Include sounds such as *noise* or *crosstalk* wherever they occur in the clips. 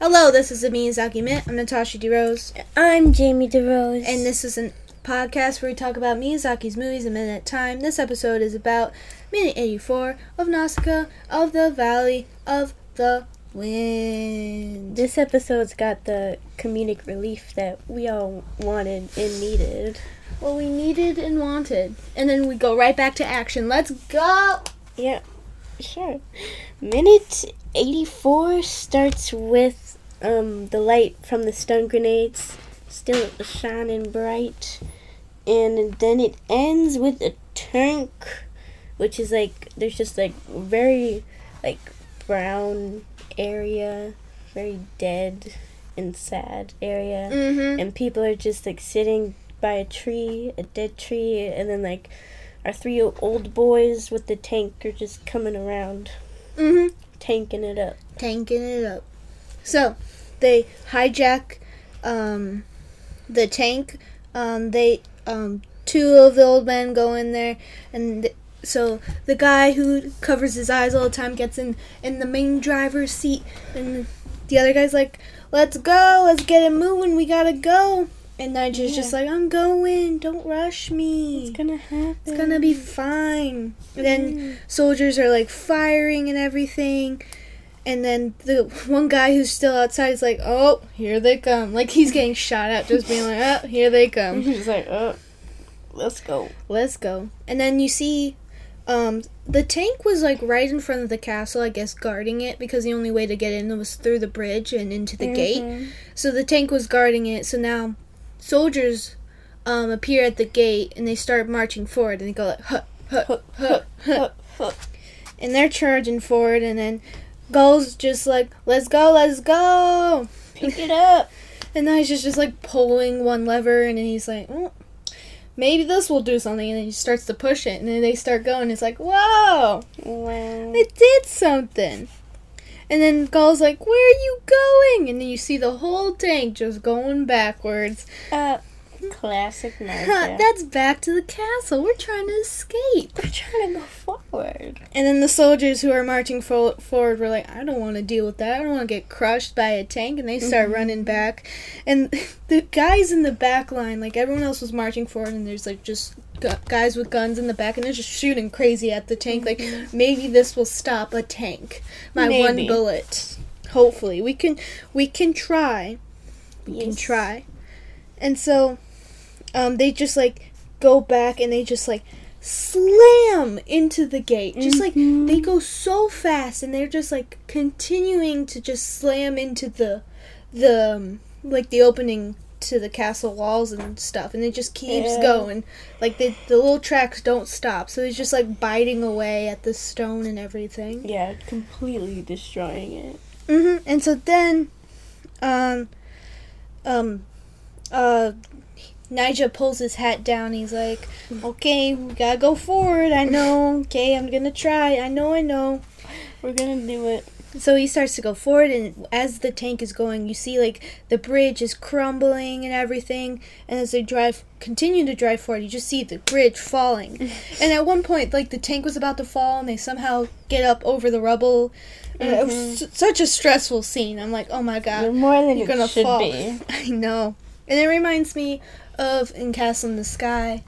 Hello, this is the Miyazaki Minute. I'm Natasha DeRose, I'm Jamie DeRose. and this is a podcast where we talk about Miyazaki's movies a minute at a time. This episode is about minute 84 of Nausicaa of the Valley of the Wind. this episode's got the comedic relief that we all wanted and needed. What we needed and wanted. And then we go right back to action. Let's go! Yeah, sure. Minute 84 starts with um, the light from the stun grenades still shining bright. And then it ends with a tank, which is like, there's just like very, like, brown area, very dead and sad area. Mm-hmm. and people are just like sitting by a tree, a dead tree, and then like our three old boys with the tank are just coming around, Mm-hmm. tanking it up. tanking it up. So they hijack um, the tank. Um, they um, two of the old men go in there, and th- so the guy who covers his eyes all the time gets in in the main driver's seat, and the other guy's like, "Let's go, let's get it moving, we gotta go." And Nigel's just like, "I'm going, don't rush me." It's gonna happen. It's gonna be fine. And then soldiers are like firing and everything. And then the one guy who's still outside is like, "Oh, here they come!" Like he's getting *laughs* shot at, just being like, "Oh, here they come. He's like, oh, let's go. Let's go." And then you see, um, the tank was like right in front of the castle, I guess, guarding it because the only way to get in was through the bridge and into the gate. Mhm. So the tank was guarding it. So now soldiers um, appear at the gate and they start marching forward and they go like, huh, huh, Huh, huh, huh. And they're charging forward and then Gol's just like let's go let's go Pick it up. *laughs* and then he's just, just like pulling one lever and then he's like "Mm, maybe this will do something and then he starts to push it and then they start going it's like whoa Wow. it did something and then Gol's like where are you going and then you see the whole tank just going backwards Uh, classic Huh, Naruto. that's back to the castle we're trying to escape We're trying to go forward. And then the soldiers who are marching fo- forward were like, I don't want to deal with that. I don't want to get crushed by a tank. And they start Mhm. running back. And *laughs* the guys in the back line, like everyone else was marching forward, and there's like just gu- guys with guns in the back, and they're just shooting crazy at the tank. Like, maybe this will stop a tank. My one bullet. Hopefully. We can, we can try. We can try. And so, um, they just like go back and they just like slam into the gate. Just like Mhm. they go so fast and they're just like continuing to just slam into the the um, like the opening to the castle walls and stuff and it just keeps Yeah. going like the the little tracks don't stop so it's just like biting away at the stone and everything Yeah, completely destroying it. hmm And so then, um, um, uh, Nigel pulls his hat down. He's like, "Okay, we gotta go forward. I know. Okay, I'm gonna try. I know. I know." We're gonna do it. So he starts to go forward, and as the tank is going, you see like the bridge is crumbling and everything. And as they drive, continue to drive forward, you just see the bridge falling. *laughs* and at one point, like the tank was about to fall, and they somehow get up over the rubble. And it was s- such a stressful scene. I'm like, oh my god, You're More than you're gonna should fall. be. *laughs* I know. And it reminds me of in Castle in the Sky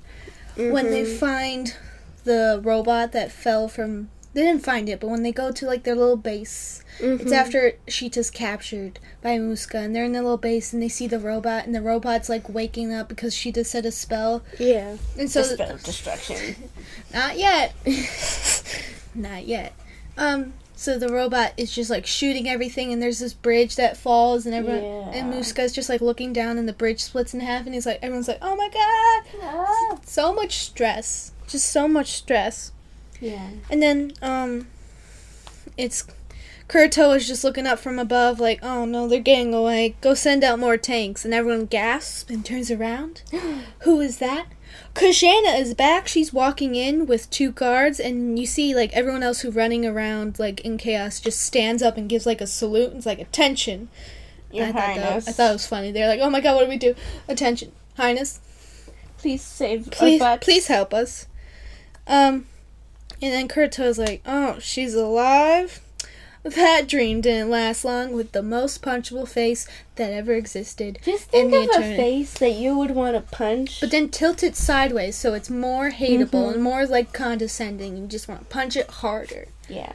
when they Mhm. find the robot that fell from. They didn't find it, but when they go to like their little base, it's Mhm. after Sheeta's captured by Muska, and they're in their little base, and they see the robot, and the robot's like waking up because Sheeta said a spell, Yeah. and so So spell destruction. *laughs* not yet, *laughs* not yet. Um, so the robot is just like shooting everything, and there's this bridge that falls, and everyone and Yeah. Muska's just like looking down, and the bridge splits in half, and he's like, everyone's like, oh my god, so much stress, just so much stress. Yeah. And then um it's Kurto is just looking up from above like, "Oh no, they're getting away. Go send out more tanks." And everyone gasps and turns around. *gasps* Who is that? Kushana is back. She's walking in with two guards and you see like everyone else who running around like in chaos just stands up and gives like a salute and it's like, "Attention." Your I thought, that, Highness. I thought it was funny. They're like, "Oh my god, what do we do? Attention, Highness." Please save please, please help us. Um, and then Kurto's like, oh, she's alive. that dream didn't last long with the most punchable face that ever existed. Just in think of a face that you would want to punch. But then tilt it sideways so it's more hateable Mhm. and more like condescending. You just want to punch it harder. yeah.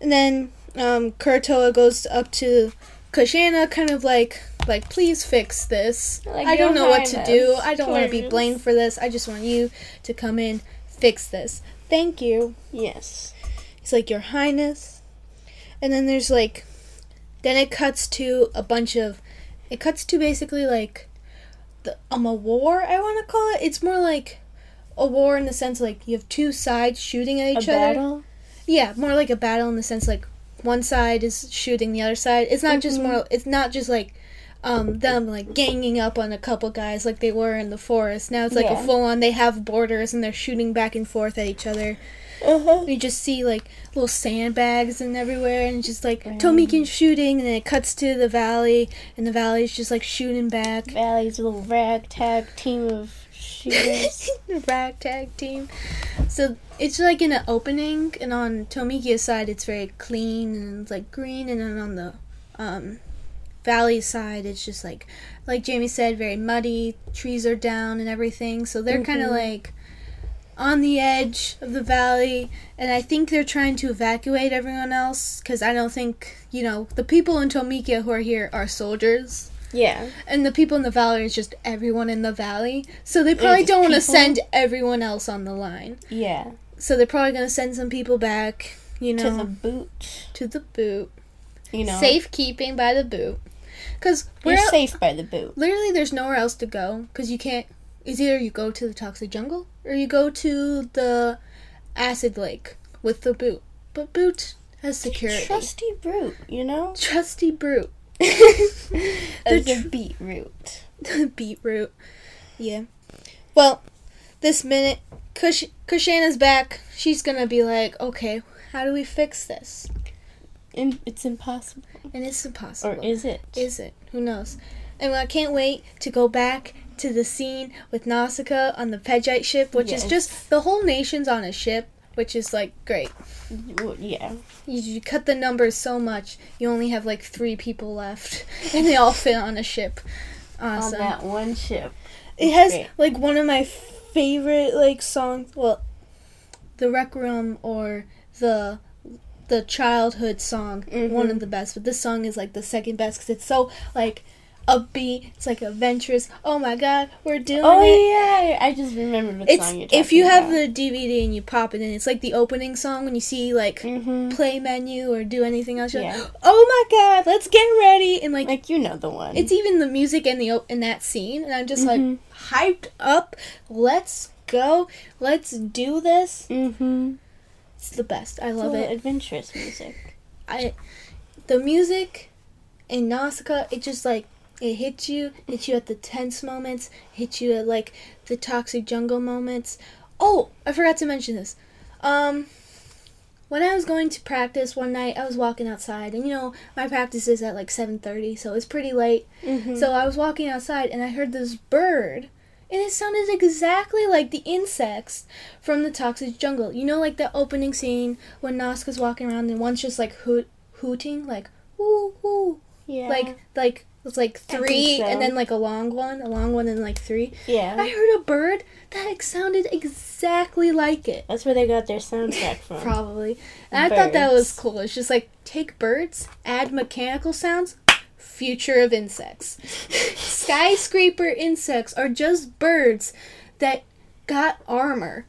And then um, Kurotowa goes up to Kushana, kind of like, like, please fix this. Like, I don't know what to do. I don't want to be blamed for this. I just want you to come in, fix this. Thank you. Yes. He's like, Your Highness. And then there's like, then it cuts to a bunch of, it cuts to basically like, the um a war. I want to call it. It's more like a war in the sense like you have two sides shooting at A each other. battle. Yeah, more like a battle in the sense like one side is shooting the other side. It's not just Mhm. more. It's not just like um them like ganging up on a couple guys like they were in the forest. Now it's like Yeah. a full on. They have borders and they're shooting back and forth at each other. Uh-huh. You just see like little sandbags and everywhere, and just like Right. Tolmekian shooting, and then it cuts to the valley, and the valley's just like shooting back. Valley's little ragtag team of shooters. *laughs* Ragtag team. So it's like in an opening, and on Tolmekia's side, it's very clean and it's like green, and then on the um, valley side, it's just like, like Jamie said, very muddy. Trees are down and everything, so they're kind of mm-hmm. like on the edge of the valley, and I think they're trying to evacuate everyone else because I don't think you know the people in Tolmekia who are here are soldiers. yeah. And the people in the valley is just everyone in the valley. So they probably don't want to send everyone else on the line. Yeah. So they're probably going to send some people back, you know, To the boot. to the boot. You know. Safekeeping by the boot. Because we're safe by the boot. literally there's nowhere else to go because you can't. It's either you go to the toxic jungle or you go to the acid lake with the boot. But boot has security. Trusty brute, you know? *laughs* Trusty brute. The tr- beetroot. *laughs* beetroot. Yeah. Well, this minute, Kush- Kushana's back. She's gonna be like, okay, how do we fix this? And it's impossible. And it's impossible. Or is it? Is it? Who knows? And I can't wait to go back to the scene with Nausicaa on the Pejite ship, which is just the whole nation's on a ship, which is like great. Yeah. You, you cut the numbers so much, you only have like three people left, *laughs* and they all fit on a ship. Awesome. On that one ship. It has Great. like one of my favorite like songs. Well, the Requiem or the the childhood song, one Mhm. of the best. But this song is like the second best because it's so like upbeat. It's like adventurous. Oh my God, we're doing Oh, it. Oh yeah. I just remembered what It's song you're if you have about. the DVD and you pop it in, it's like the opening song when you see like Mm-hmm. play menu or do anything else. You're Yeah. like, *gasps* oh my God, let's get ready and like Like, you know the one. it's even the music and the in that scene, and I'm just like Mhm. hyped up. Let's go. Let's do this. Mm-hmm. It's the best. I love it. Adventurous music. I, the music in Nausicaa, it just like it hits you, hits you at the tense moments, hits you at like the toxic jungle moments. Oh, I forgot to mention this. Um, when I was going to practice one night, I was walking outside, and you know my practice is at like seven thirty, so it's pretty late. Mm-hmm. So I was walking outside and I heard this bird, and it sounded exactly like the insects from the Toxic Jungle. You know, like the opening scene when Nausicaa's walking around and one's just like hoot, hooting, like whoo whoo, yeah. like like it's like three, so. and then like a long one, a long one, and like three. yeah. I heard a bird that sounded exactly like it. That's where they got their soundtrack from. *laughs* Probably. I thought that was cool. It's just like take birds, add mechanical sounds, future of insects. *laughs* Skyscraper insects are just birds that got armor.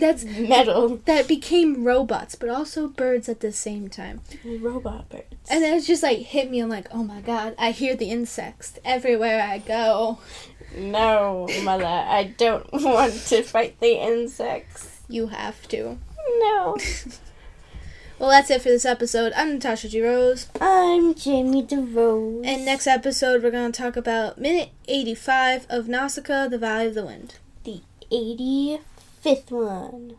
That's Metal. that became robots, but also birds at the same time. Robot birds. And it's just like hit me. I'm like, oh my god, I hear the insects everywhere I go. No, mother, I don't *laughs* want to fight the insects. You have to. No. *laughs* Well, that's it for this episode. I'm Natasha DeRose. I'm Jamie DeRose. And next episode, we're going to talk about minute 85 of Nausicaa, The Valley of the Wind. the 85th one.